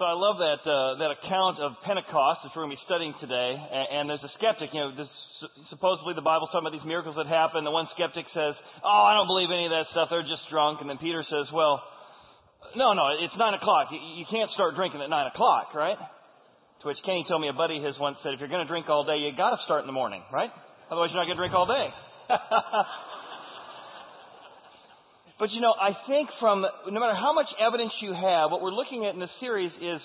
So I love that uh, that account of Pentecost, which we're going to be studying today. And, and there's a skeptic, you know, this, supposedly the Bible's talking about these miracles that happen. The one skeptic says, "Oh, I don't believe any of that stuff. They're just drunk." And then Peter says, "Well, no, no, it's nine o'clock. You, you can't start drinking at nine o'clock, right?" To which Kenny told me a buddy his once said, "If you're going to drink all day, you got to start in the morning, right? Otherwise, you're not going to drink all day." But you know, I think from no matter how much evidence you have, what we're looking at in this series is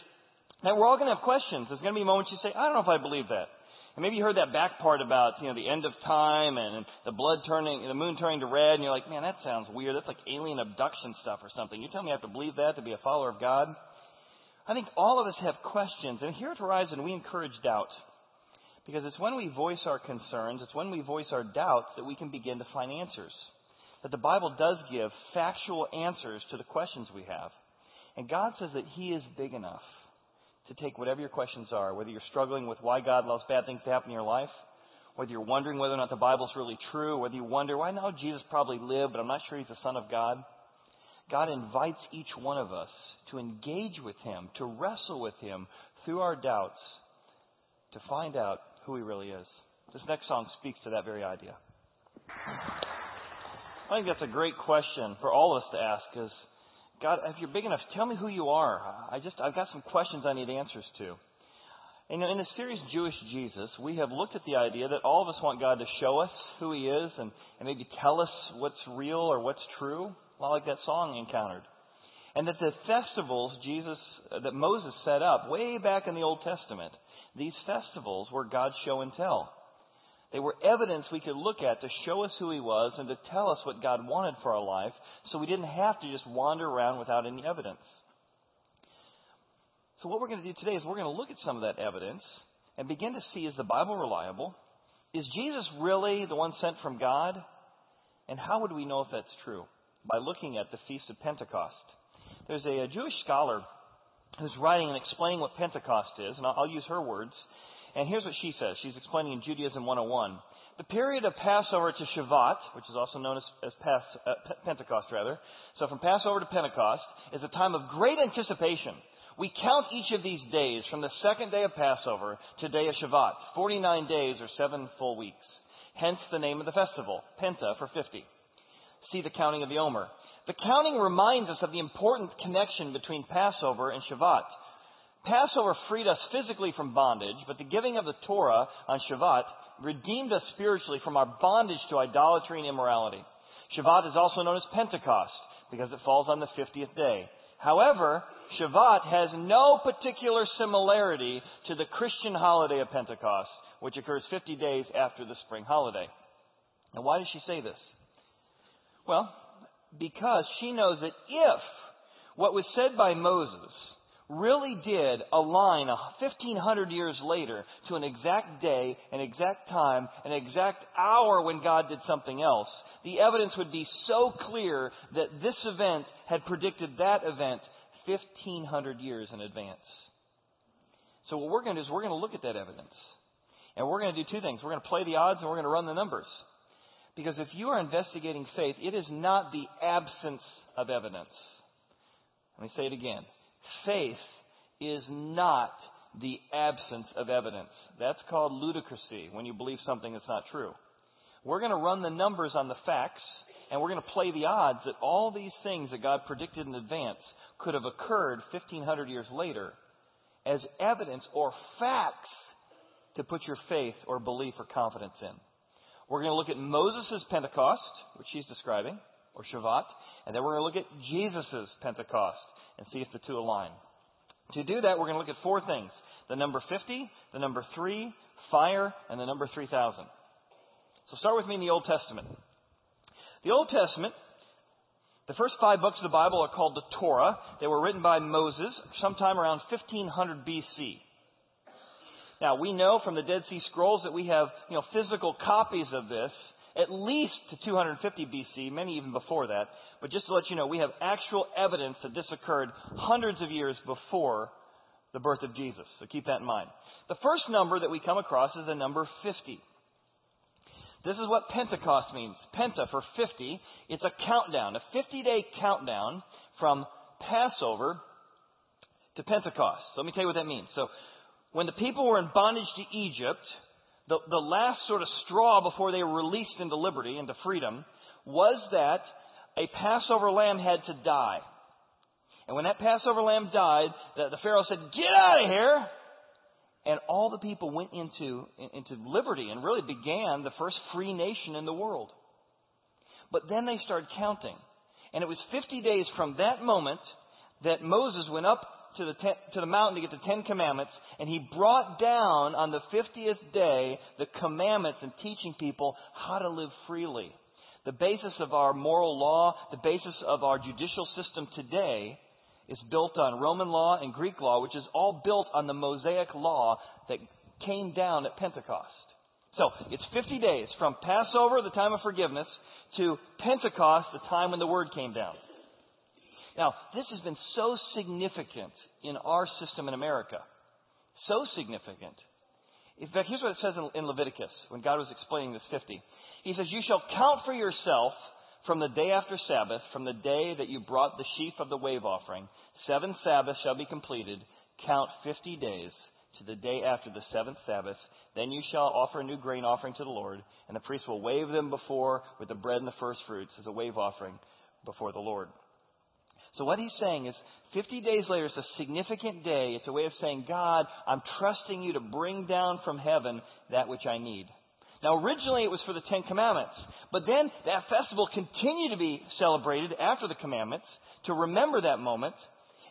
that we're all going to have questions. There's going to be moments you say, I don't know if I believe that. And maybe you heard that back part about, you know, the end of time and the blood turning, the moon turning to red, and you're like, man, that sounds weird. That's like alien abduction stuff or something. You tell me I have to believe that to be a follower of God? I think all of us have questions, and here at Horizon, we encourage doubt. Because it's when we voice our concerns, it's when we voice our doubts that we can begin to find answers that the Bible does give factual answers to the questions we have. And God says that He is big enough to take whatever your questions are, whether you're struggling with why God allows bad things to happen in your life, whether you're wondering whether or not the Bible's really true, whether you wonder, I know Jesus probably lived, but I'm not sure He's the Son of God. God invites each one of us to engage with Him, to wrestle with Him through our doubts, to find out who He really is. This next song speaks to that very idea. I think that's a great question for all of us to ask is, God, if you're big enough, tell me who you are. I just, I've got some questions I need answers to. And in the series Jewish Jesus, we have looked at the idea that all of us want God to show us who He is and, and maybe tell us what's real or what's true, well, like that song encountered. And that the festivals Jesus, uh, that Moses set up way back in the Old Testament, these festivals were God's show and tell. They were evidence we could look at to show us who He was and to tell us what God wanted for our life so we didn't have to just wander around without any evidence. So, what we're going to do today is we're going to look at some of that evidence and begin to see is the Bible reliable? Is Jesus really the one sent from God? And how would we know if that's true? By looking at the Feast of Pentecost. There's a, a Jewish scholar who's writing and explaining what Pentecost is, and I'll, I'll use her words. And here's what she says. She's explaining in Judaism 101. The period of Passover to Shavuot, which is also known as, as Pas, uh, Pentecost, rather. So from Passover to Pentecost is a time of great anticipation. We count each of these days from the second day of Passover to day of Shavuot, 49 days or seven full weeks. Hence the name of the festival, Penta for 50. See the counting of the Omer. The counting reminds us of the important connection between Passover and Shavuot. Passover freed us physically from bondage, but the giving of the Torah on Shavuot redeemed us spiritually from our bondage to idolatry and immorality. Shavuot is also known as Pentecost because it falls on the 50th day. However, Shavuot has no particular similarity to the Christian holiday of Pentecost, which occurs 50 days after the spring holiday. Now, why does she say this? Well, because she knows that if what was said by Moses really did align 1500 years later to an exact day, an exact time, an exact hour when God did something else, the evidence would be so clear that this event had predicted that event 1500 years in advance. So what we're going to do is we're going to look at that evidence. And we're going to do two things. We're going to play the odds and we're going to run the numbers. Because if you are investigating faith, it is not the absence of evidence. Let me say it again faith is not the absence of evidence. That's called ludicrousy when you believe something that's not true. We're going to run the numbers on the facts and we're going to play the odds that all these things that God predicted in advance could have occurred 1500 years later as evidence or facts to put your faith or belief or confidence in. We're going to look at Moses' Pentecost, which he's describing, or Shavuot, and then we're going to look at Jesus' Pentecost, and see if the two align. To do that, we're going to look at four things the number 50, the number 3, fire, and the number 3000. So start with me in the Old Testament. The Old Testament, the first five books of the Bible are called the Torah. They were written by Moses sometime around 1500 BC. Now, we know from the Dead Sea Scrolls that we have, you know, physical copies of this at least to 250 BC, many even before that. But just to let you know, we have actual evidence that this occurred hundreds of years before the birth of Jesus. So keep that in mind. The first number that we come across is the number 50. This is what Pentecost means. Penta for 50. It's a countdown, a 50 day countdown from Passover to Pentecost. So let me tell you what that means. So when the people were in bondage to Egypt, the, the last sort of straw before they were released into liberty, into freedom, was that a Passover lamb had to die. And when that Passover lamb died, the, the Pharaoh said, Get out of here! And all the people went into, into liberty and really began the first free nation in the world. But then they started counting. And it was 50 days from that moment that Moses went up to the, ten, to the mountain to get the Ten Commandments, and he brought down on the 50th day the commandments and teaching people how to live freely. The basis of our moral law, the basis of our judicial system today is built on Roman law and Greek law, which is all built on the Mosaic law that came down at Pentecost. So it's 50 days from Passover, the time of forgiveness, to Pentecost, the time when the word came down. Now, this has been so significant in our system in America. So significant. In fact, here's what it says in Leviticus when God was explaining this 50. He says, You shall count for yourself from the day after Sabbath, from the day that you brought the sheaf of the wave offering, seven Sabbaths shall be completed. Count fifty days to the day after the seventh Sabbath. Then you shall offer a new grain offering to the Lord, and the priest will wave them before with the bread and the first fruits as a wave offering before the Lord. So what he's saying is, 50 days later, it's a significant day. It's a way of saying, God, I'm trusting you to bring down from heaven that which I need. Now, originally it was for the Ten Commandments, but then that festival continued to be celebrated after the commandments to remember that moment.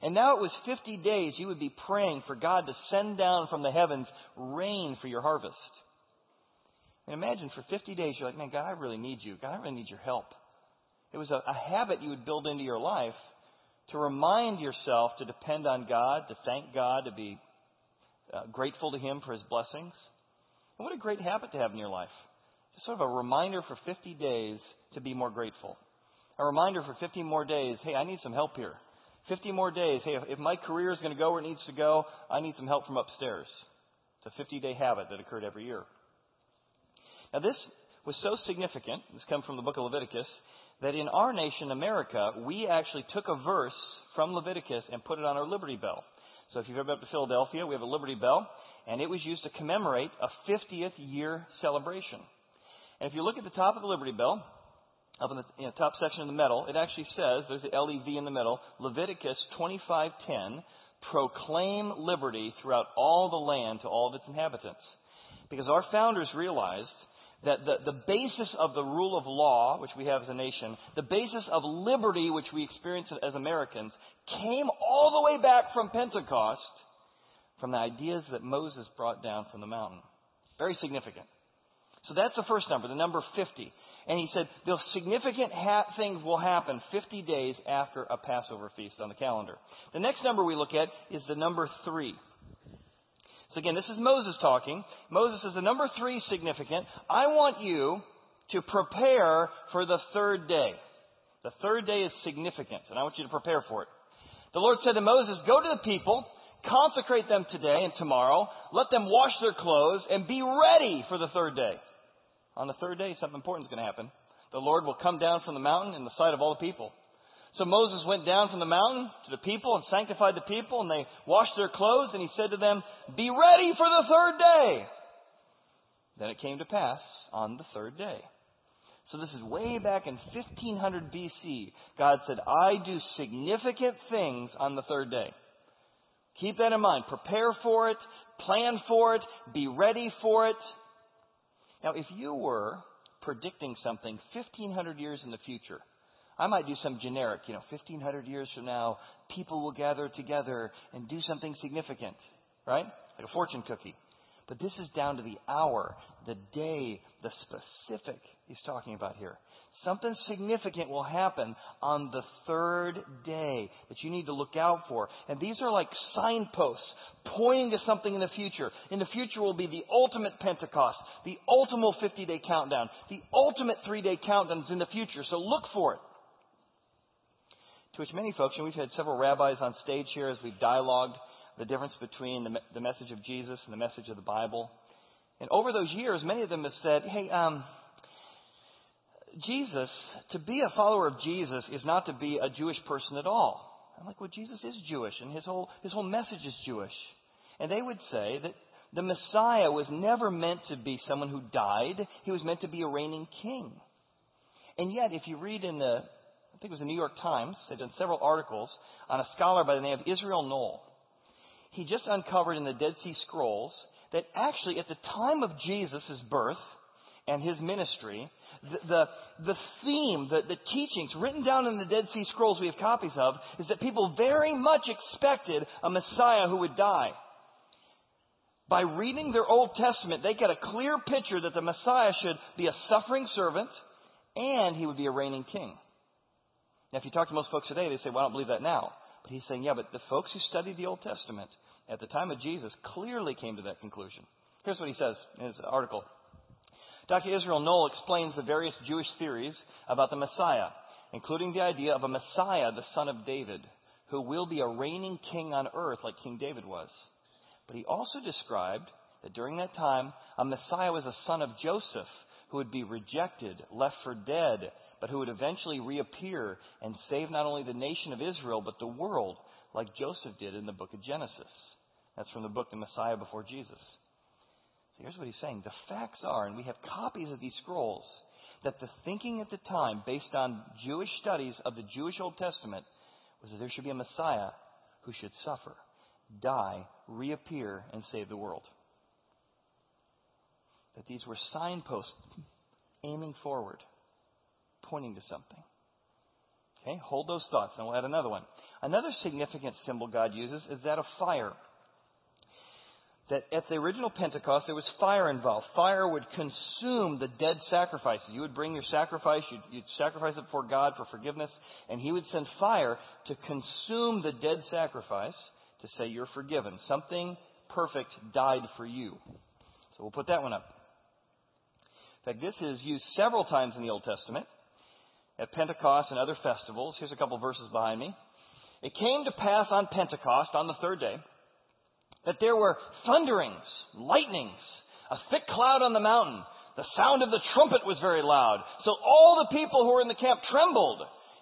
And now it was 50 days you would be praying for God to send down from the heavens rain for your harvest. And imagine for 50 days you're like, man, God, I really need you. God, I really need your help. It was a, a habit you would build into your life to remind yourself to depend on God, to thank God, to be uh, grateful to Him for His blessings. And what a great habit to have in your life. Just sort of a reminder for 50 days to be more grateful. A reminder for 50 more days, hey, I need some help here. 50 more days, hey, if my career is going to go where it needs to go, I need some help from upstairs. It's a 50 day habit that occurred every year. Now, this was so significant, this comes from the book of Leviticus, that in our nation, America, we actually took a verse from Leviticus and put it on our Liberty Bell. So if you've ever been to Philadelphia, we have a Liberty Bell and it was used to commemorate a 50th year celebration. And if you look at the top of the Liberty Bell, up in the you know, top section of the middle, it actually says, there's the LEV in the middle, Leviticus 25:10, proclaim liberty throughout all the land to all of its inhabitants. Because our founders realized that the, the basis of the rule of law, which we have as a nation, the basis of liberty, which we experience as Americans, came all the way back from Pentecost from the ideas that Moses brought down from the mountain. Very significant. So that's the first number, the number 50. And he said, the significant ha- things will happen 50 days after a Passover feast on the calendar. The next number we look at is the number 3. So again, this is Moses talking. Moses is the number 3 significant. I want you to prepare for the third day. The third day is significant, and I want you to prepare for it. The Lord said to Moses, Go to the people Consecrate them today and tomorrow. Let them wash their clothes and be ready for the third day. On the third day, something important is going to happen. The Lord will come down from the mountain in the sight of all the people. So Moses went down from the mountain to the people and sanctified the people, and they washed their clothes, and he said to them, Be ready for the third day. Then it came to pass on the third day. So this is way back in 1500 BC. God said, I do significant things on the third day. Keep that in mind. Prepare for it, plan for it, be ready for it. Now, if you were predicting something 1500 years in the future, I might do some generic, you know, 1500 years from now, people will gather together and do something significant, right? Like a fortune cookie. But this is down to the hour, the day, the specific he's talking about here. Something significant will happen on the third day that you need to look out for. And these are like signposts pointing to something in the future. In the future will be the ultimate Pentecost, the ultimate 50 day countdown, the ultimate three day countdowns in the future. So look for it. To which many folks, and we've had several rabbis on stage here as we've dialogued the difference between the, the message of Jesus and the message of the Bible. And over those years, many of them have said, hey, um, Jesus, to be a follower of Jesus is not to be a Jewish person at all. I'm like, well, Jesus is Jewish, and his whole, his whole message is Jewish. And they would say that the Messiah was never meant to be someone who died. He was meant to be a reigning king. And yet, if you read in the, think it was the New York Times, they've done several articles on a scholar by the name of Israel Knohl. He just uncovered in the Dead Sea Scrolls that actually at the time of Jesus' birth and his ministry, the, the, the theme, the, the teachings written down in the Dead Sea Scrolls we have copies of, is that people very much expected a Messiah who would die. By reading their Old Testament, they get a clear picture that the Messiah should be a suffering servant and he would be a reigning king. Now, if you talk to most folks today, they say, well, I don't believe that now. But he's saying, yeah, but the folks who studied the Old Testament at the time of Jesus clearly came to that conclusion. Here's what he says in his article. Dr. Israel Knohl explains the various Jewish theories about the Messiah, including the idea of a Messiah, the son of David, who will be a reigning king on earth like King David was. But he also described that during that time, a Messiah was a son of Joseph who would be rejected, left for dead, but who would eventually reappear and save not only the nation of Israel, but the world, like Joseph did in the book of Genesis. That's from the book The Messiah Before Jesus. So here's what he's saying. The facts are, and we have copies of these scrolls, that the thinking at the time, based on Jewish studies of the Jewish Old Testament, was that there should be a Messiah who should suffer, die, reappear, and save the world. That these were signposts aiming forward, pointing to something. Okay, hold those thoughts, and we'll add another one. Another significant symbol God uses is that of fire that at the original Pentecost there was fire involved. Fire would consume the dead sacrifices. You would bring your sacrifice, you'd, you'd, sacrifice it before God for forgiveness, and He would send fire to consume the dead sacrifice to say you're forgiven. Something perfect died for you. So we'll put that one up. In fact, this is used several times in the Old Testament at Pentecost and other festivals. Here's a couple verses behind me. It came to pass on Pentecost, on the third day, that there were thunderings, lightnings, a thick cloud on the mountain. The sound of the trumpet was very loud. So all the people who were in the camp trembled.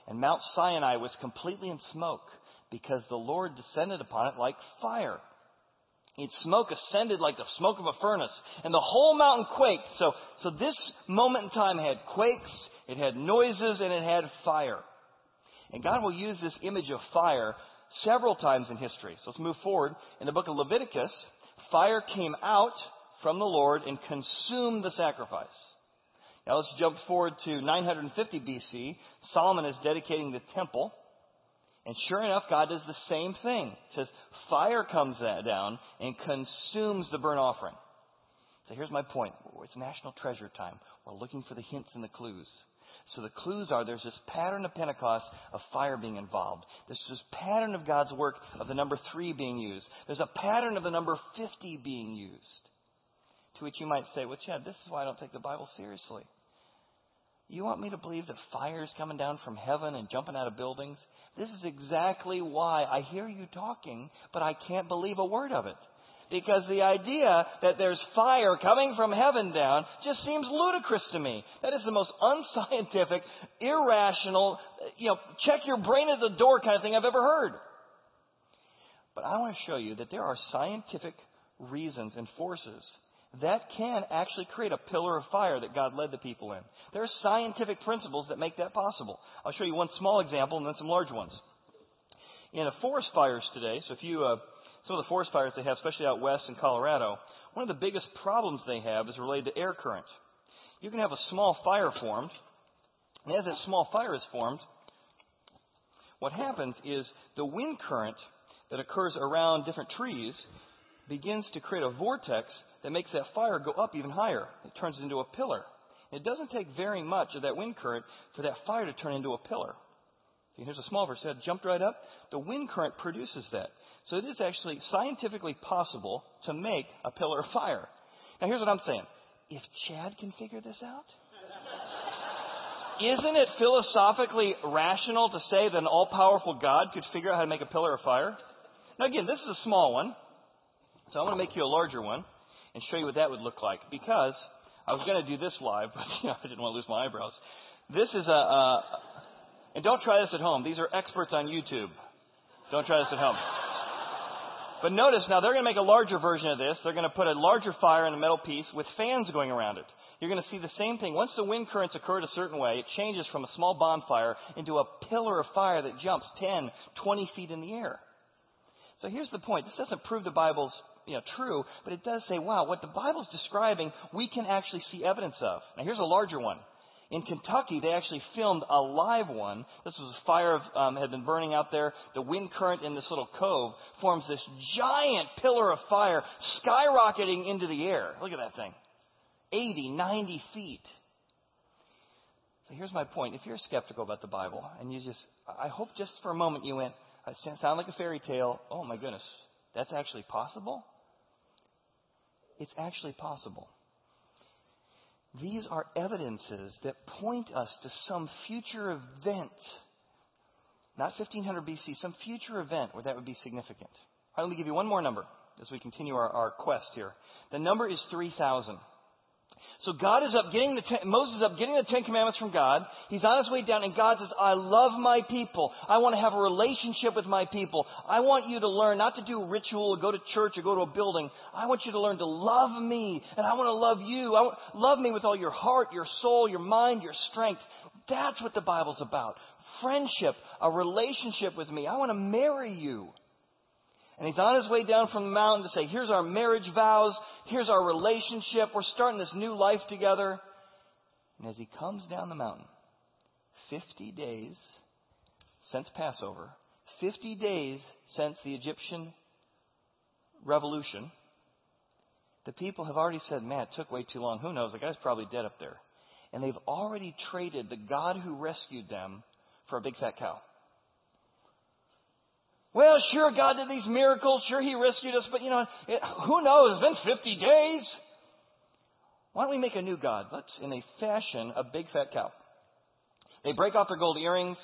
And Mount Sinai was completely in smoke because the Lord descended upon it like fire. Its smoke ascended like the smoke of a furnace, and the whole mountain quaked. So, so this moment in time had quakes, it had noises, and it had fire. And God will use this image of fire several times in history. So let's move forward. In the book of Leviticus, fire came out from the Lord and consumed the sacrifice. Now let's jump forward to 950 BC. Solomon is dedicating the temple. And sure enough, God does the same thing. It says, fire comes down and consumes the burnt offering. So here's my point. It's national treasure time. We're looking for the hints and the clues. So the clues are there's this pattern of Pentecost of fire being involved. There's this pattern of God's work of the number three being used. There's a pattern of the number 50 being used. To which you might say, well, Chad, this is why I don't take the Bible seriously. You want me to believe that fire is coming down from heaven and jumping out of buildings? This is exactly why I hear you talking, but I can't believe a word of it. Because the idea that there's fire coming from heaven down just seems ludicrous to me. That is the most unscientific, irrational, you know, check your brain at the door kind of thing I've ever heard. But I want to show you that there are scientific reasons and forces that can actually create a pillar of fire that God led the people in. There are scientific principles that make that possible. I'll show you one small example and then some large ones. In a forest fires today, so if you uh, some of the forest fires they have, especially out west in Colorado, one of the biggest problems they have is related to air current. You can have a small fire formed, and as that small fire is formed, what happens is the wind current that occurs around different trees begins to create a vortex that makes that fire go up even higher. It turns it into a pillar. It doesn't take very much of that wind current for that fire to turn into a pillar. Here's a small verse that jumped right up. The wind current produces that. So it is actually scientifically possible to make a pillar of fire. Now, here's what I'm saying. If Chad can figure this out, isn't it philosophically rational to say that an all powerful God could figure out how to make a pillar of fire? Now, again, this is a small one. So I'm going to make you a larger one and show you what that would look like. Because I was going to do this live, but you know, I didn't want to lose my eyebrows. This is a, a and don't try this at home. These are experts on YouTube. Don't try this at home. But notice now they're going to make a larger version of this. They're going to put a larger fire in a metal piece with fans going around it. You're going to see the same thing. Once the wind currents occur a certain way, it changes from a small bonfire into a pillar of fire that jumps 10, 20 feet in the air. So here's the point. This doesn't prove the Bible's you know, true, but it does say, wow, what the Bible's describing, we can actually see evidence of. Now here's a larger one. In Kentucky, they actually filmed a live one. This was a fire um, had been burning out there. The wind current in this little cove forms this giant pillar of fire skyrocketing into the air. Look at that thing. 80, 90 feet. So here's my point. If you're skeptical about the Bible and you just, I hope just for a moment you went, I sound like a fairy tale. Oh my goodness. That's actually possible? It's actually possible. These are evidences that point us to some future event, not 1500 BC, some future event where that would be significant. Right, let me give you one more number as we continue our, our quest here. The number is 3,000. So God is up getting the ten, Moses is up getting the Ten Commandments from God. He's on his way down, and God says, "I love my people. I want to have a relationship with my people. I want you to learn not to do ritual or go to church or go to a building. I want you to learn to love me, and I want to love you. I want, love me with all your heart, your soul, your mind, your strength. That's what the Bible's about. Friendship, a relationship with me. I want to marry you." And he's on his way down from the mountain to say, here's our marriage vows, here's our relationship, we're starting this new life together. And as he comes down the mountain, 50 days since Passover, 50 days since the Egyptian revolution, the people have already said, man, it took way too long. Who knows? The guy's probably dead up there. And they've already traded the God who rescued them for a big fat cow. Well, sure, God did these miracles. Sure, He rescued us. But, you know, it, who knows? It's been 50 days. Why don't we make a new God? Let's, in a fashion, a big fat cow. They break off their gold earrings.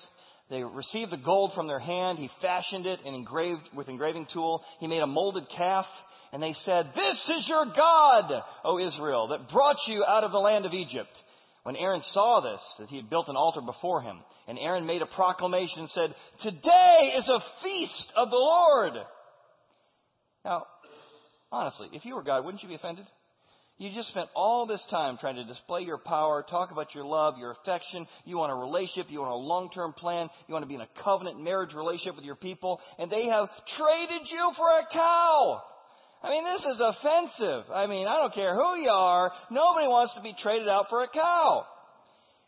They receive the gold from their hand. He fashioned it and engraved with engraving tool. He made a molded calf. And they said, This is your God, O Israel, that brought you out of the land of Egypt. When Aaron saw this, that he had built an altar before him, and Aaron made a proclamation and said, Today is a feast of the Lord. Now, honestly, if you were God, wouldn't you be offended? You just spent all this time trying to display your power, talk about your love, your affection. You want a relationship. You want a long term plan. You want to be in a covenant marriage relationship with your people. And they have traded you for a cow. I mean, this is offensive. I mean, I don't care who you are. Nobody wants to be traded out for a cow.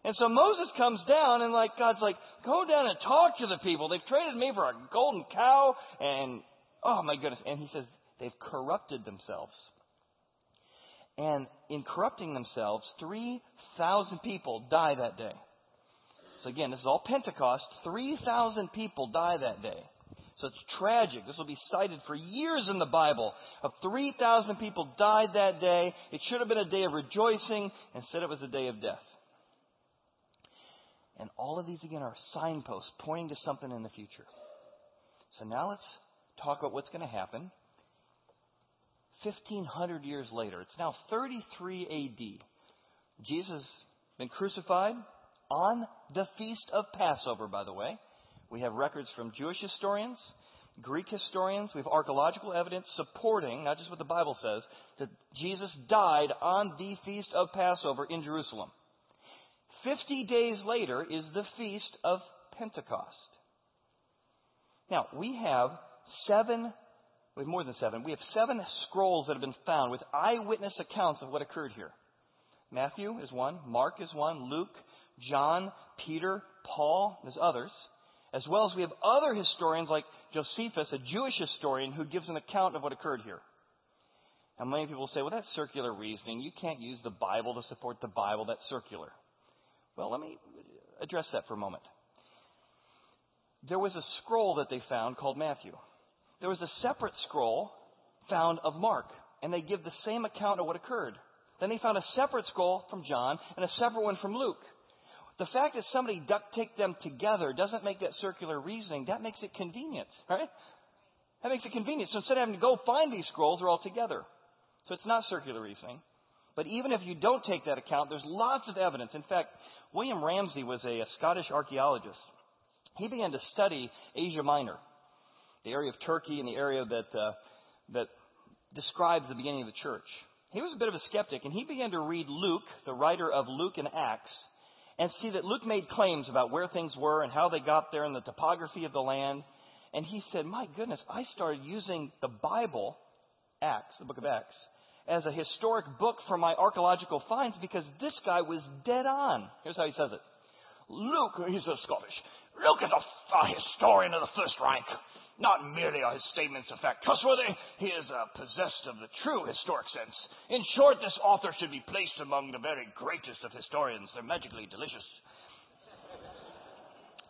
And so Moses comes down and like God's like, go down and talk to the people. They've traded me for a golden cow and oh my goodness. And he says they've corrupted themselves. And in corrupting themselves, 3,000 people die that day. So again, this is all Pentecost. 3,000 people die that day. So it's tragic. This will be cited for years in the Bible. Of 3,000 people died that day. It should have been a day of rejoicing. Instead, it was a day of death. And all of these, again, are signposts pointing to something in the future. So now let's talk about what's going to happen 1,500 years later. It's now 33 AD. Jesus has been crucified on the Feast of Passover, by the way. We have records from Jewish historians, Greek historians. We have archaeological evidence supporting, not just what the Bible says, that Jesus died on the Feast of Passover in Jerusalem. 50 days later is the Feast of Pentecost. Now, we have seven, we have more than seven, we have seven scrolls that have been found with eyewitness accounts of what occurred here. Matthew is one, Mark is one, Luke, John, Peter, Paul, there's others. As well as we have other historians like Josephus, a Jewish historian, who gives an account of what occurred here. Now, many people say, well, that's circular reasoning. You can't use the Bible to support the Bible. That's circular. Well, let me address that for a moment. There was a scroll that they found called Matthew. There was a separate scroll found of Mark, and they give the same account of what occurred. Then they found a separate scroll from John and a separate one from Luke. The fact that somebody duct taped them together doesn't make that circular reasoning. That makes it convenient, right? That makes it convenient. So instead of having to go find these scrolls, they're all together. So it's not circular reasoning. But even if you don't take that account, there's lots of evidence. In fact, William Ramsay was a, a Scottish archaeologist. He began to study Asia Minor. the area of Turkey and the area that, uh, that describes the beginning of the church. He was a bit of a skeptic, and he began to read Luke, the writer of Luke and Acts, and see that Luke made claims about where things were and how they got there and the topography of the land. And he said, My goodness, I started using the Bible, Acts, the book of Acts, as a historic book for my archaeological finds because this guy was dead on. Here's how he says it Luke, he's a Scottish, Luke is a, a historian of the first rank. Not merely are his statements of fact trustworthy, he is uh, possessed of the true historic sense. In short, this author should be placed among the very greatest of historians. They're magically delicious.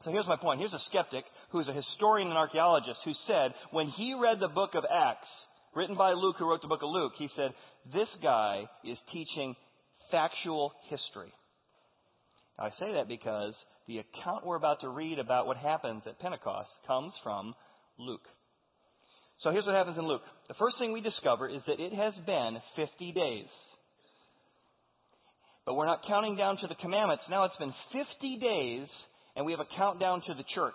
So here's my point. Here's a skeptic who's a historian and archaeologist who said when he read the book of Acts, written by Luke, who wrote the book of Luke, he said, This guy is teaching factual history. Now, I say that because the account we're about to read about what happens at Pentecost comes from Luke. So here's what happens in Luke. The first thing we discover is that it has been 50 days. But we're not counting down to the commandments. Now it's been 50 days, and we have a countdown to the church.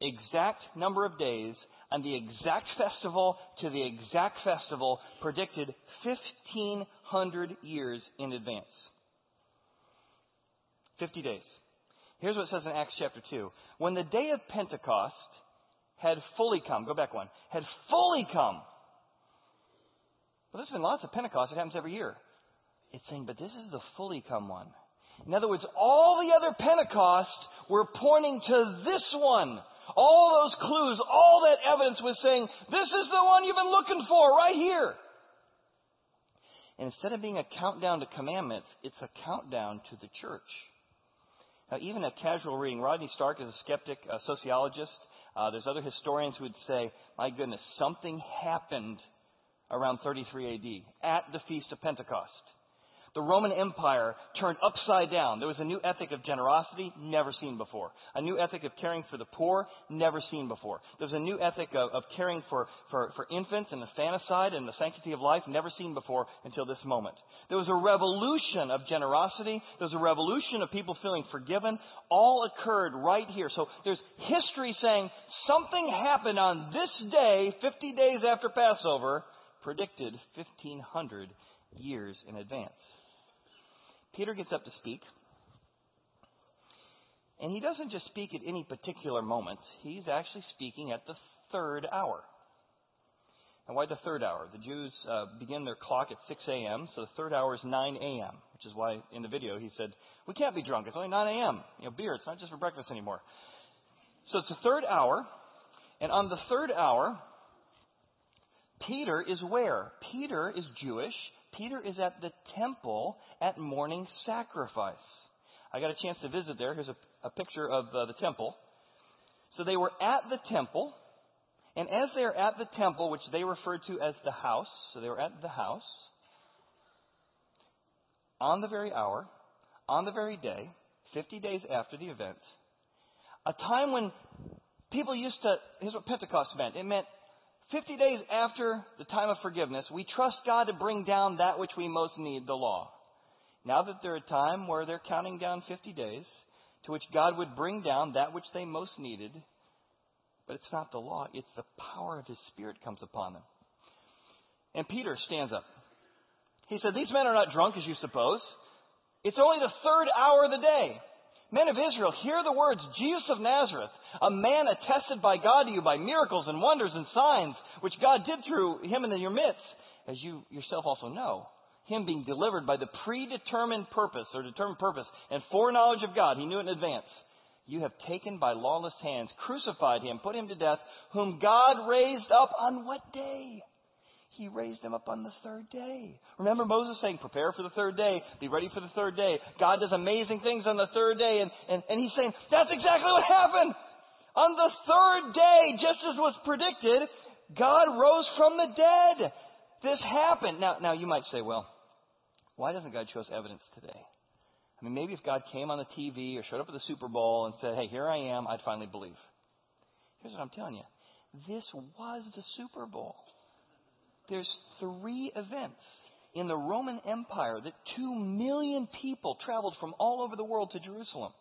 Exact number of days, and the exact festival to the exact festival predicted 1,500 years in advance. 50 days. Here's what it says in Acts chapter 2. When the day of Pentecost had fully come, go back one, had fully come. Well, there's been lots of Pentecost. It happens every year. It's saying, but this is the fully come one. In other words, all the other Pentecost were pointing to this one. All those clues, all that evidence was saying, this is the one you've been looking for right here. And instead of being a countdown to commandments, it's a countdown to the church. Now, even a casual reading, Rodney Stark is a skeptic, a sociologist. Uh, there's other historians who would say, my goodness, something happened around 33 AD at the Feast of Pentecost. The Roman Empire turned upside down. There was a new ethic of generosity, never seen before. A new ethic of caring for the poor, never seen before. There was a new ethic of, of caring for, for, for infants and the infanticide and the sanctity of life, never seen before until this moment. There was a revolution of generosity. There was a revolution of people feeling forgiven. All occurred right here. So there's history saying something happened on this day, 50 days after Passover, predicted 1500 years in advance. Peter gets up to speak. And he doesn't just speak at any particular moment, he's actually speaking at the third hour. And why the third hour? The Jews uh, begin their clock at 6 a.m., so the third hour is 9 a.m., which is why in the video he said, We can't be drunk. It's only 9 a.m. You know, beer, it's not just for breakfast anymore. So it's the third hour, and on the third hour, Peter is where? Peter is Jewish. Peter is at the temple at morning sacrifice. I got a chance to visit there. Here's a, a picture of uh, the temple. So they were at the temple, and as they are at the temple, which they referred to as the house, so they were at the house, on the very hour, on the very day, 50 days after the event, a time when people used to, here's what Pentecost meant. It meant 50 days after the time of forgiveness, we trust God to bring down that which we most need, the law. Now that they're a time where they're counting down 50 days to which God would bring down that which they most needed, but it's not the law, it's the power of His Spirit comes upon them. And Peter stands up. He said, These men are not drunk as you suppose. It's only the third hour of the day. Men of Israel, hear the words, Jesus of Nazareth, a man attested by God to you by miracles and wonders and signs, which God did through him in your midst, as you yourself also know. Him being delivered by the predetermined purpose, or determined purpose, and foreknowledge of God, he knew it in advance. You have taken by lawless hands, crucified him, put him to death, whom God raised up on what day? He raised him up on the third day. Remember Moses saying, prepare for the third day, be ready for the third day. God does amazing things on the third day, and, and, and he's saying, that's exactly what happened. On the third day, just as was predicted, God rose from the dead. This happened. Now, now you might say, well, why doesn't God show us evidence today? I mean, maybe if God came on the TV or showed up at the Super Bowl and said, hey, here I am, I'd finally believe. Here's what I'm telling you. This was the Super Bowl there's three events in the Roman Empire that two million people traveled from all over the world to Jerusalem.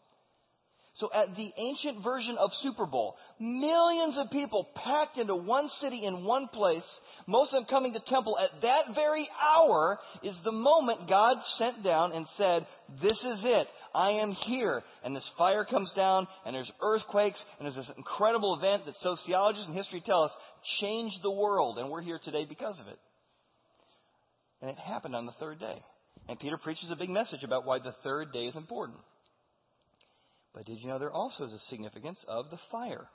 So at the ancient version of Super Bowl, millions of people packed into one city in one place, most of them coming to temple at that very hour is the moment God sent down and said, this is it. I am here. And this fire comes down and there's earthquakes and there's this incredible event that sociologists and history tell us changed the world. And we're here today because of it. And it happened on the third day. And Peter preaches a big message about why the third day is important. But did you know there also is a significance of the fire?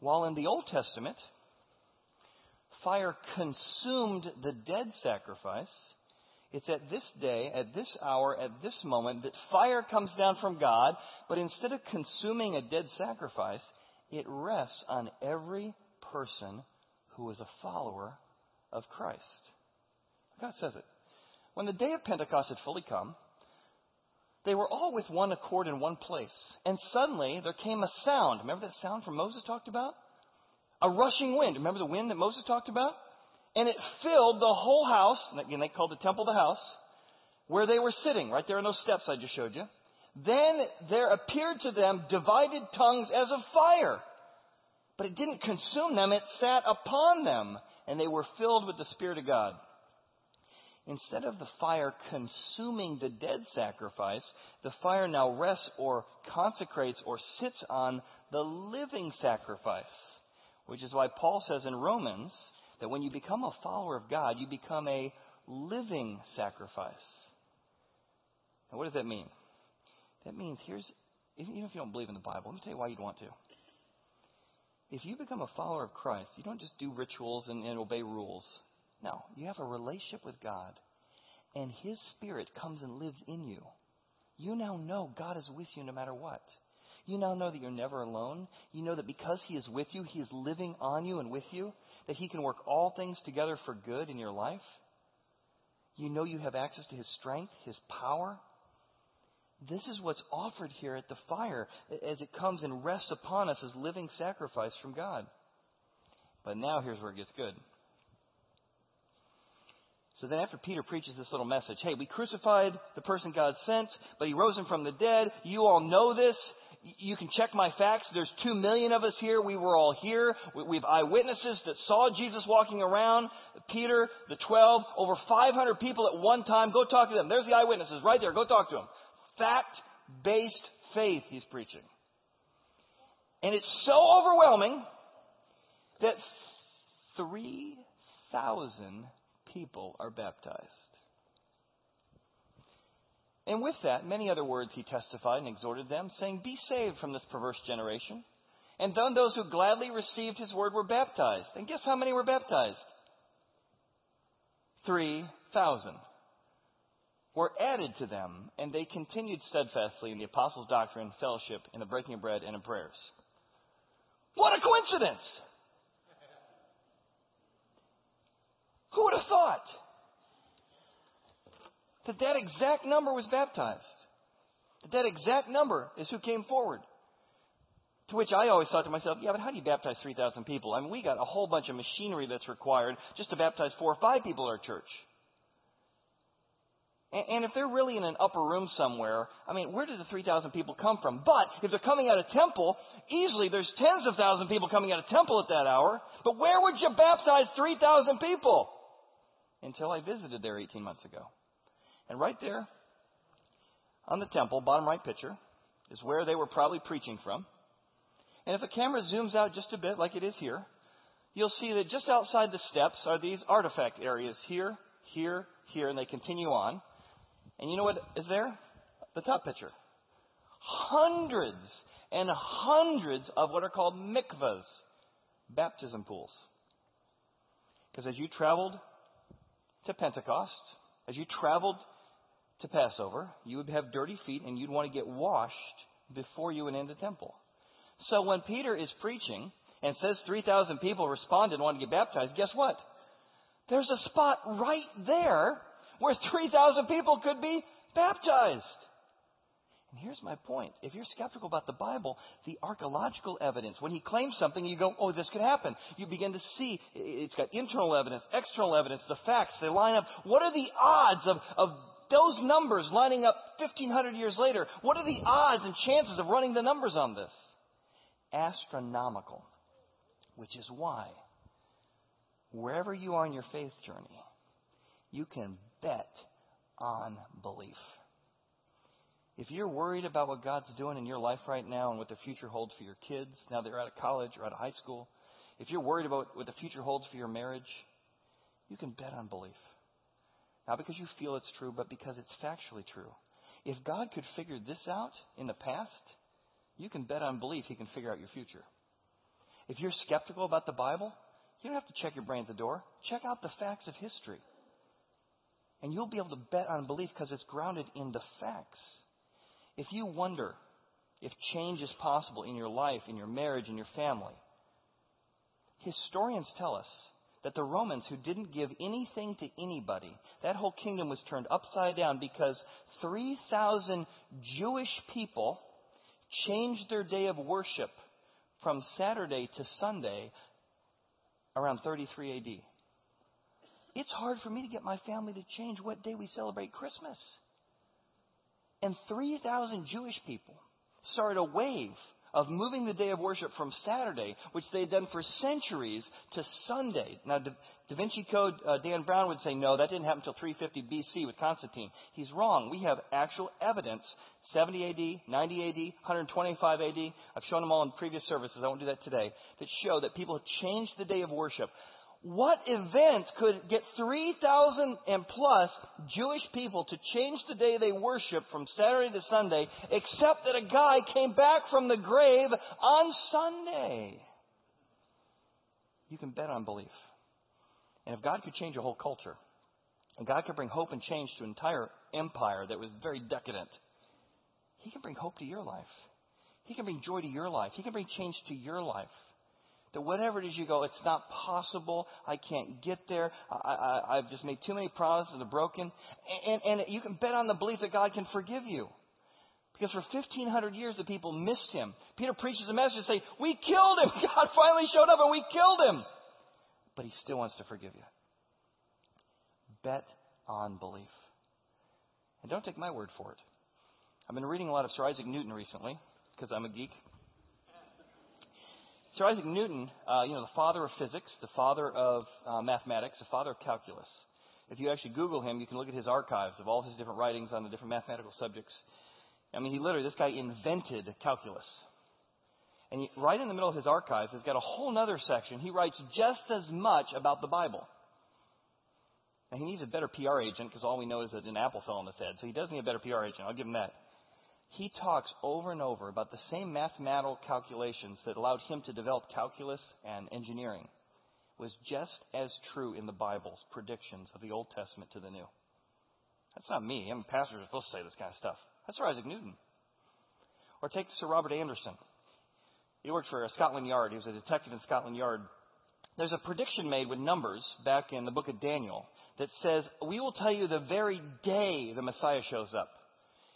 While in the Old Testament, fire consumed the dead sacrifice, it's at this day, at this hour, at this moment that fire comes down from God, but instead of consuming a dead sacrifice, it rests on every person who is a follower of Christ. God says it. When the day of Pentecost had fully come, they were all with one accord in one place. And suddenly there came a sound. Remember that sound from Moses talked about? A rushing wind. Remember the wind that Moses talked about? And it filled the whole house. And again, they called the temple the house. Where they were sitting, right there on those steps I just showed you. Then there appeared to them divided tongues as of fire. But it didn't consume them, it sat upon them, and they were filled with the Spirit of God. Instead of the fire consuming the dead sacrifice, the fire now rests or consecrates or sits on the living sacrifice. Which is why Paul says in Romans that when you become a follower of God, you become a living sacrifice. Now, what does that mean? That means here's, even if you don't believe in the Bible, let me tell you why you'd want to. If you become a follower of Christ, you don't just do rituals and, and obey rules. No, you have a relationship with God, and His Spirit comes and lives in you. You now know God is with you no matter what. You now know that you're never alone. You know that because He is with you, He is living on you and with you, that He can work all things together for good in your life. You know you have access to His strength, His power. This is what's offered here at the fire as it comes and rests upon us as living sacrifice from God. But now here's where it gets good. So then after Peter preaches this little message, hey, we crucified the person God sent, but he rose him from the dead. You all know this. You can check my facts. There's two million of us here. We were all here. We have eyewitnesses that saw Jesus walking around. Peter, the twelve, over 500 people at one time. Go talk to them. There's the eyewitnesses right there. Go talk to them. Fact-based faith he's preaching. And it's so overwhelming that 3,000 people are baptized. And with that, many other words he testified and exhorted them, saying, Be saved from this perverse generation. And then those who gladly received his word were baptized. And guess how many were baptized? 3,000 were added to them, and they continued steadfastly in the apostles' doctrine, fellowship, in the breaking of bread, and in prayers. What a coincidence! Who would have thought that that exact number was baptized? That that exact number is who came forward. To which I always thought to myself, yeah, but how do you baptize 3,000 people? I mean, we got a whole bunch of machinery that's required just to baptize four or five people at our church. And if they're really in an upper room somewhere, I mean, where did the 3,000 people come from? But if they're coming out of temple, easily there's tens of thousands of people coming out of temple at that hour. But where would you baptize 3,000 people? until I visited there 18 months ago. And right there on the temple, bottom right picture, is where they were probably preaching from. And if the camera zooms out just a bit, like it is here, you'll see that just outside the steps are these artifact areas here, here, here, and they continue on. And you know what is there? The top picture. Hundreds and hundreds of what are called mikvahs, baptism pools. Because as you traveled to Pentecost, as you traveled to Passover, you would have dirty feet and you'd want to get washed before you went into the temple. So when Peter is preaching and says 3,000 people responded and wanted to get baptized, guess what? There's a spot right there where 3,000 people could be baptized. And here's my point. If you're skeptical about the Bible, the archaeological evidence, when he claims something, you go, oh, this could happen. You begin to see it's got internal evidence, external evidence, the facts, they line up. What are the odds of, of those numbers lining up 1500 years later, what are the odds and chances of running the numbers on this? Astronomical. Which is why, wherever you are in your faith journey, you can bet on belief. If you're worried about what God's doing in your life right now and what the future holds for your kids, now they're out of college or out of high school, if you're worried about what the future holds for your marriage, you can bet on belief. Not because you feel it's true, but because it's factually true. If God could figure this out in the past, you can bet on belief He can figure out your future. If you're skeptical about the Bible, you don't have to check your brain at the door. Check out the facts of history. And you'll be able to bet on belief because it's grounded in the facts. If you wonder if change is possible in your life, in your marriage, in your family, historians tell us that the Romans, who didn't give anything to anybody, that whole kingdom was turned upside down because 3,000 Jewish people changed their day of worship from Saturday to Sunday around 33 AD. It's hard for me to get my family to change what day we celebrate Christmas. And 3,000 Jewish people started a wave of moving the day of worship from Saturday, which they had done for centuries, to Sunday. Now, Da, da Vinci Code, uh, Dan Brown would say, no, that didn't happen until 350 BC with Constantine. He's wrong. We have actual evidence 70 AD, 90 AD, 125 AD. I've shown them all in previous services. I won't do that today. That show that people changed the day of worship what event could get 3,000 and plus Jewish people to change the day they worship from Saturday to Sunday except that a guy came back from the grave on Sunday? You can bet on belief. And if God could change a whole culture, and God could bring hope and change to an entire empire that was very decadent, He can bring hope to your life. He can bring joy to your life. He can bring change to your life. That whatever it is you go, it's not possible. I can't get there. I, have just made too many promises that are broken. And, and you can bet on the belief that God can forgive you. Because for 1,500 years, the people missed him. Peter preaches a message and say, we killed him. God finally showed up and we killed him. But he still wants to forgive you. Bet on belief. And don't take my word for it. I've been reading a lot of Sir Isaac Newton recently because I'm a geek. Sir Isaac Newton, uh, you know, the father of physics, the father of uh, mathematics, the father of calculus. If you actually Google him, you can look at his archives of all his different writings on the different mathematical subjects. I mean, he literally, this guy invented calculus. And right in the middle of his archives, he's got a whole other section. He writes just as much about the Bible. Now, he needs a better PR agent because all we know is that an apple fell on his head. So he does need a better PR agent. I'll give him that he talks over and over about the same mathematical calculations that allowed him to develop calculus and engineering was just as true in the Bible's predictions of the Old Testament to the New. That's not me. I mean, pastors are supposed to say this kind of stuff. That's Sir Isaac Newton. Or take Sir Robert Anderson. He worked for Scotland Yard. He was a detective in Scotland Yard. There's a prediction made with numbers back in the book of Daniel that says, We will tell you the very day the Messiah shows up.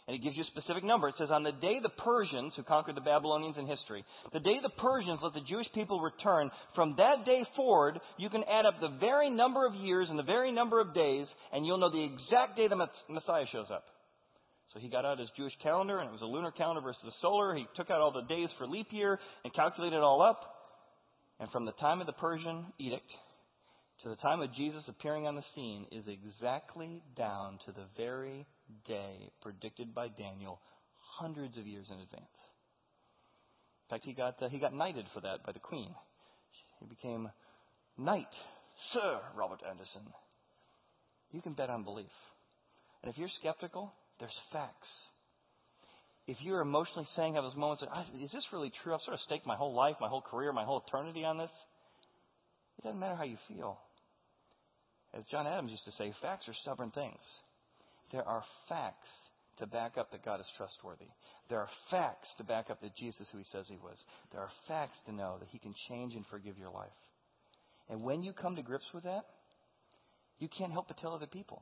And it gives you a specific number. It says, On the day the Persians, who conquered the Babylonians in history, the day the Persians let the Jewish people return, from that day forward, you can add up the very number of years and the very number of days, and you'll know the exact day the Messiah shows up. So he got out his Jewish calendar, and it was a lunar calendar versus a solar. He took out all the days for leap year and calculated it all up. And from the time of the Persian edict to the time of Jesus appearing on the scene is exactly down to the very day predicted by Daniel hundreds of years in advance. In fact, he got, uh, he got knighted for that by the Queen. He became Knight, Sir Robert Anderson. You can bet on belief. And if you're skeptical, there's facts. If you're emotionally saying, have those moments, is this really true? I've sort of staked my whole life, my whole career, my whole eternity on this. It doesn't matter how you feel. As John Adams used to say, facts are stubborn things. There are facts to back up that God is trustworthy. There are facts to back up that Jesus who he says he was. There are facts to know that he can change and forgive your life. And when you come to grips with that, you can't help but tell other people.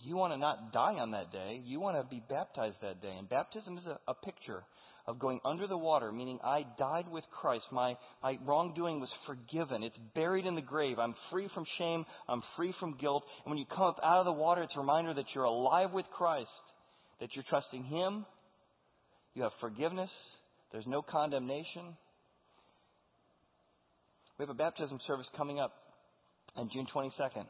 You want to not die on that day. You want to be baptized that day. And baptism is a, a picture of going under the water, meaning I died with Christ. My, my wrongdoing was forgiven. It's buried in the grave. I'm free from shame. I'm free from guilt. And when you come up out of the water, it's a reminder that you're alive with Christ, that you're trusting Him. You have forgiveness. There's no condemnation. We have a baptism service coming up on June 22nd.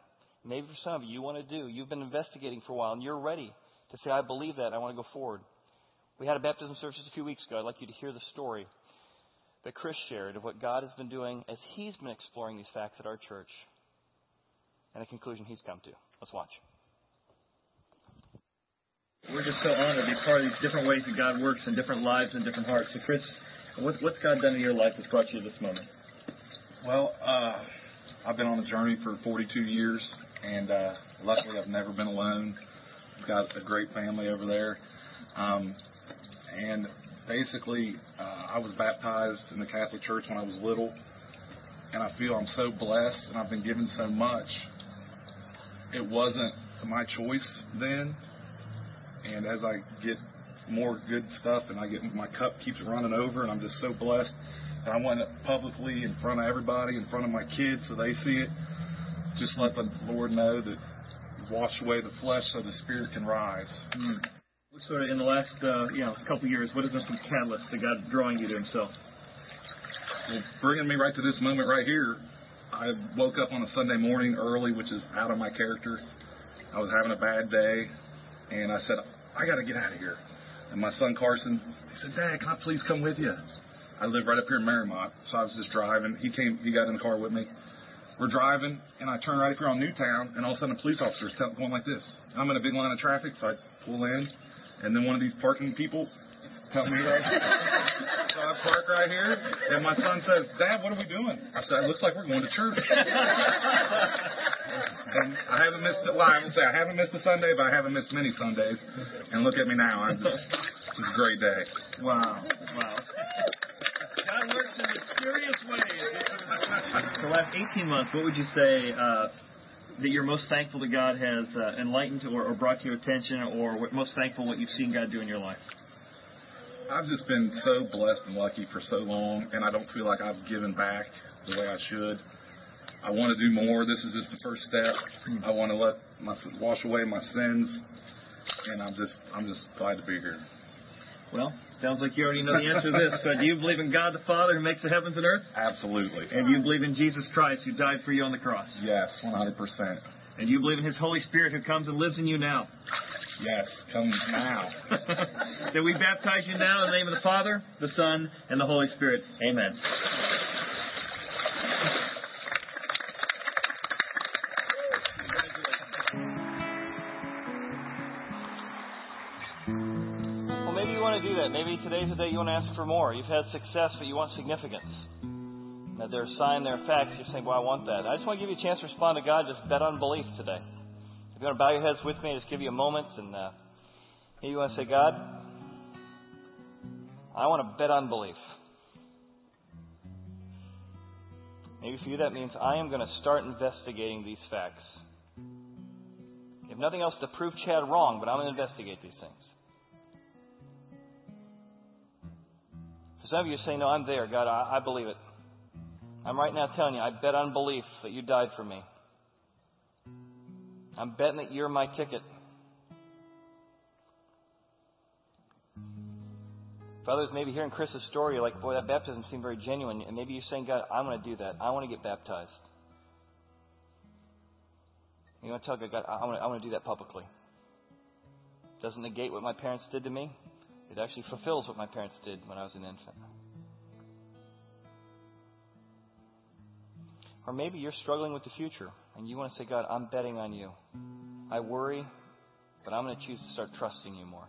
Maybe for some of you, you want to do. You've been investigating for a while and you're ready to say, I believe that. I want to go forward. We had a baptism service just a few weeks ago. I'd like you to hear the story that Chris shared of what God has been doing as he's been exploring these facts at our church and the conclusion he's come to. Let's watch. We're just so honored to be part of these different ways that God works in different lives and different hearts. So, Chris, what, what's God done in your life that's brought you to this moment? Well, uh, I've been on a journey for 42 years, and uh, luckily I've never been alone. I've got a great family over there. Um, and basically, uh, I was baptized in the Catholic Church when I was little, and I feel I'm so blessed and I've been given so much. It wasn't my choice then, and as I get more good stuff and I get my cup keeps running over, and I'm just so blessed. And I want it publicly in front of everybody, in front of my kids, so they see it. Just let the Lord know that wash away the flesh so the spirit can rise. Mm sort of in the last uh, you know couple years, what has been some catalysts to God drawing you to Himself? Well, bringing me right to this moment right here, I woke up on a Sunday morning early, which is out of my character. I was having a bad day, and I said, I got to get out of here. And my son Carson, he said, Dad, can I please come with you? I live right up here in Mariemont, so I was just driving. He came, he got in the car with me. We're driving, and I turn right up here on Newtown, and all of a sudden a police officer is going like this. I'm in a big line of traffic, so I pull in, and then one of these parking people helped me right so I park right here, and my son says, Dad, what are we doing? I said, it looks like we're going to church. and I haven't missed, it. well, I would say I haven't missed a Sunday, but I haven't missed many Sundays. And look at me now. I'm just, it's a great day. Wow. Wow. God works in mysterious ways. the last 18 months, what would you say uh, that you're most thankful that God has uh, enlightened or, or, brought to your attention, or most thankful what you've seen God do in your life? I've just been so blessed and lucky for so long, and I don't feel like I've given back the way I should. I want to do more. This is just the first step. I want to let my wash away my sins, and I'm just I'm just glad to be here. Well, sounds like you already know the answer to this. But do you believe in God the Father who makes the heavens and earth? Absolutely. And you believe in Jesus Christ who died for you on the cross? Yes, 100%. And you believe in His Holy Spirit who comes and lives in you now? Yes, come now. that we baptize you now in the name of the Father, the Son, and the Holy Spirit. Amen. That. Maybe today's the day you want to ask for more. You've had success, but you want significance. That they're a sign, they're facts. You're saying, well, I want that. I just want to give you a chance to respond to God. Just bet on belief today. If you want to bow your heads with me, just give you a moment. And uh, maybe you want to say, God, I want to bet on belief. Maybe for you that means I am going to start investigating these facts. If nothing else to prove Chad wrong, but I'm going to investigate these things. Some of you say, No, I'm there. God, I, I believe it. I'm right now telling you, I bet on belief that you died for me. I'm betting that you're my ticket. For others, maybe hearing Chris's story, you're like, boy, that baptism seemed very genuine. And maybe you're saying, God, I want to do that. I want to get baptized. You want to tell God, God, I want to, I want to do that publicly. Doesn't negate what my parents did to me. It actually fulfills what my parents did when I was an infant. Or maybe you're struggling with the future and you want to say, God, I'm betting on you. I worry, but I'm going to choose to start trusting you more.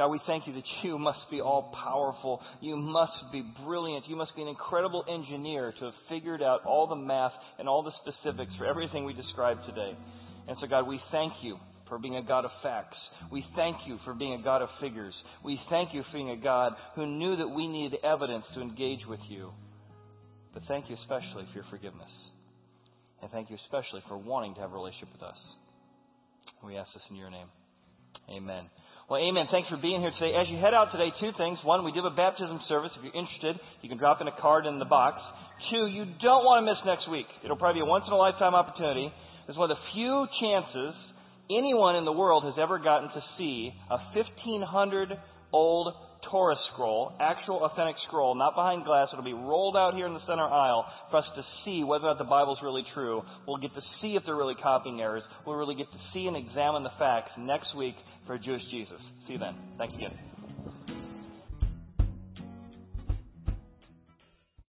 God, we thank you that you must be all powerful. You must be brilliant. You must be an incredible engineer to have figured out all the math and all the specifics for everything we described today. And so, God, we thank you for being a God of facts. We thank you for being a God of figures. We thank you for being a God who knew that we needed evidence to engage with you. But thank you especially for your forgiveness. And thank you especially for wanting to have a relationship with us. We ask this in your name. Amen. Well, amen. Thanks for being here today. As you head out today, two things. One, we do have a baptism service. If you're interested, you can drop in a card in the box. Two, you don't want to miss next week. It'll probably be a once in a lifetime opportunity. It's one of the few chances anyone in the world has ever gotten to see a 1500 old Torah scroll, actual authentic scroll, not behind glass. It'll be rolled out here in the center aisle for us to see whether or not the Bible's really true. We'll get to see if they're really copying errors. We'll really get to see and examine the facts next week for Jewish Jesus. See you then. Thank you again.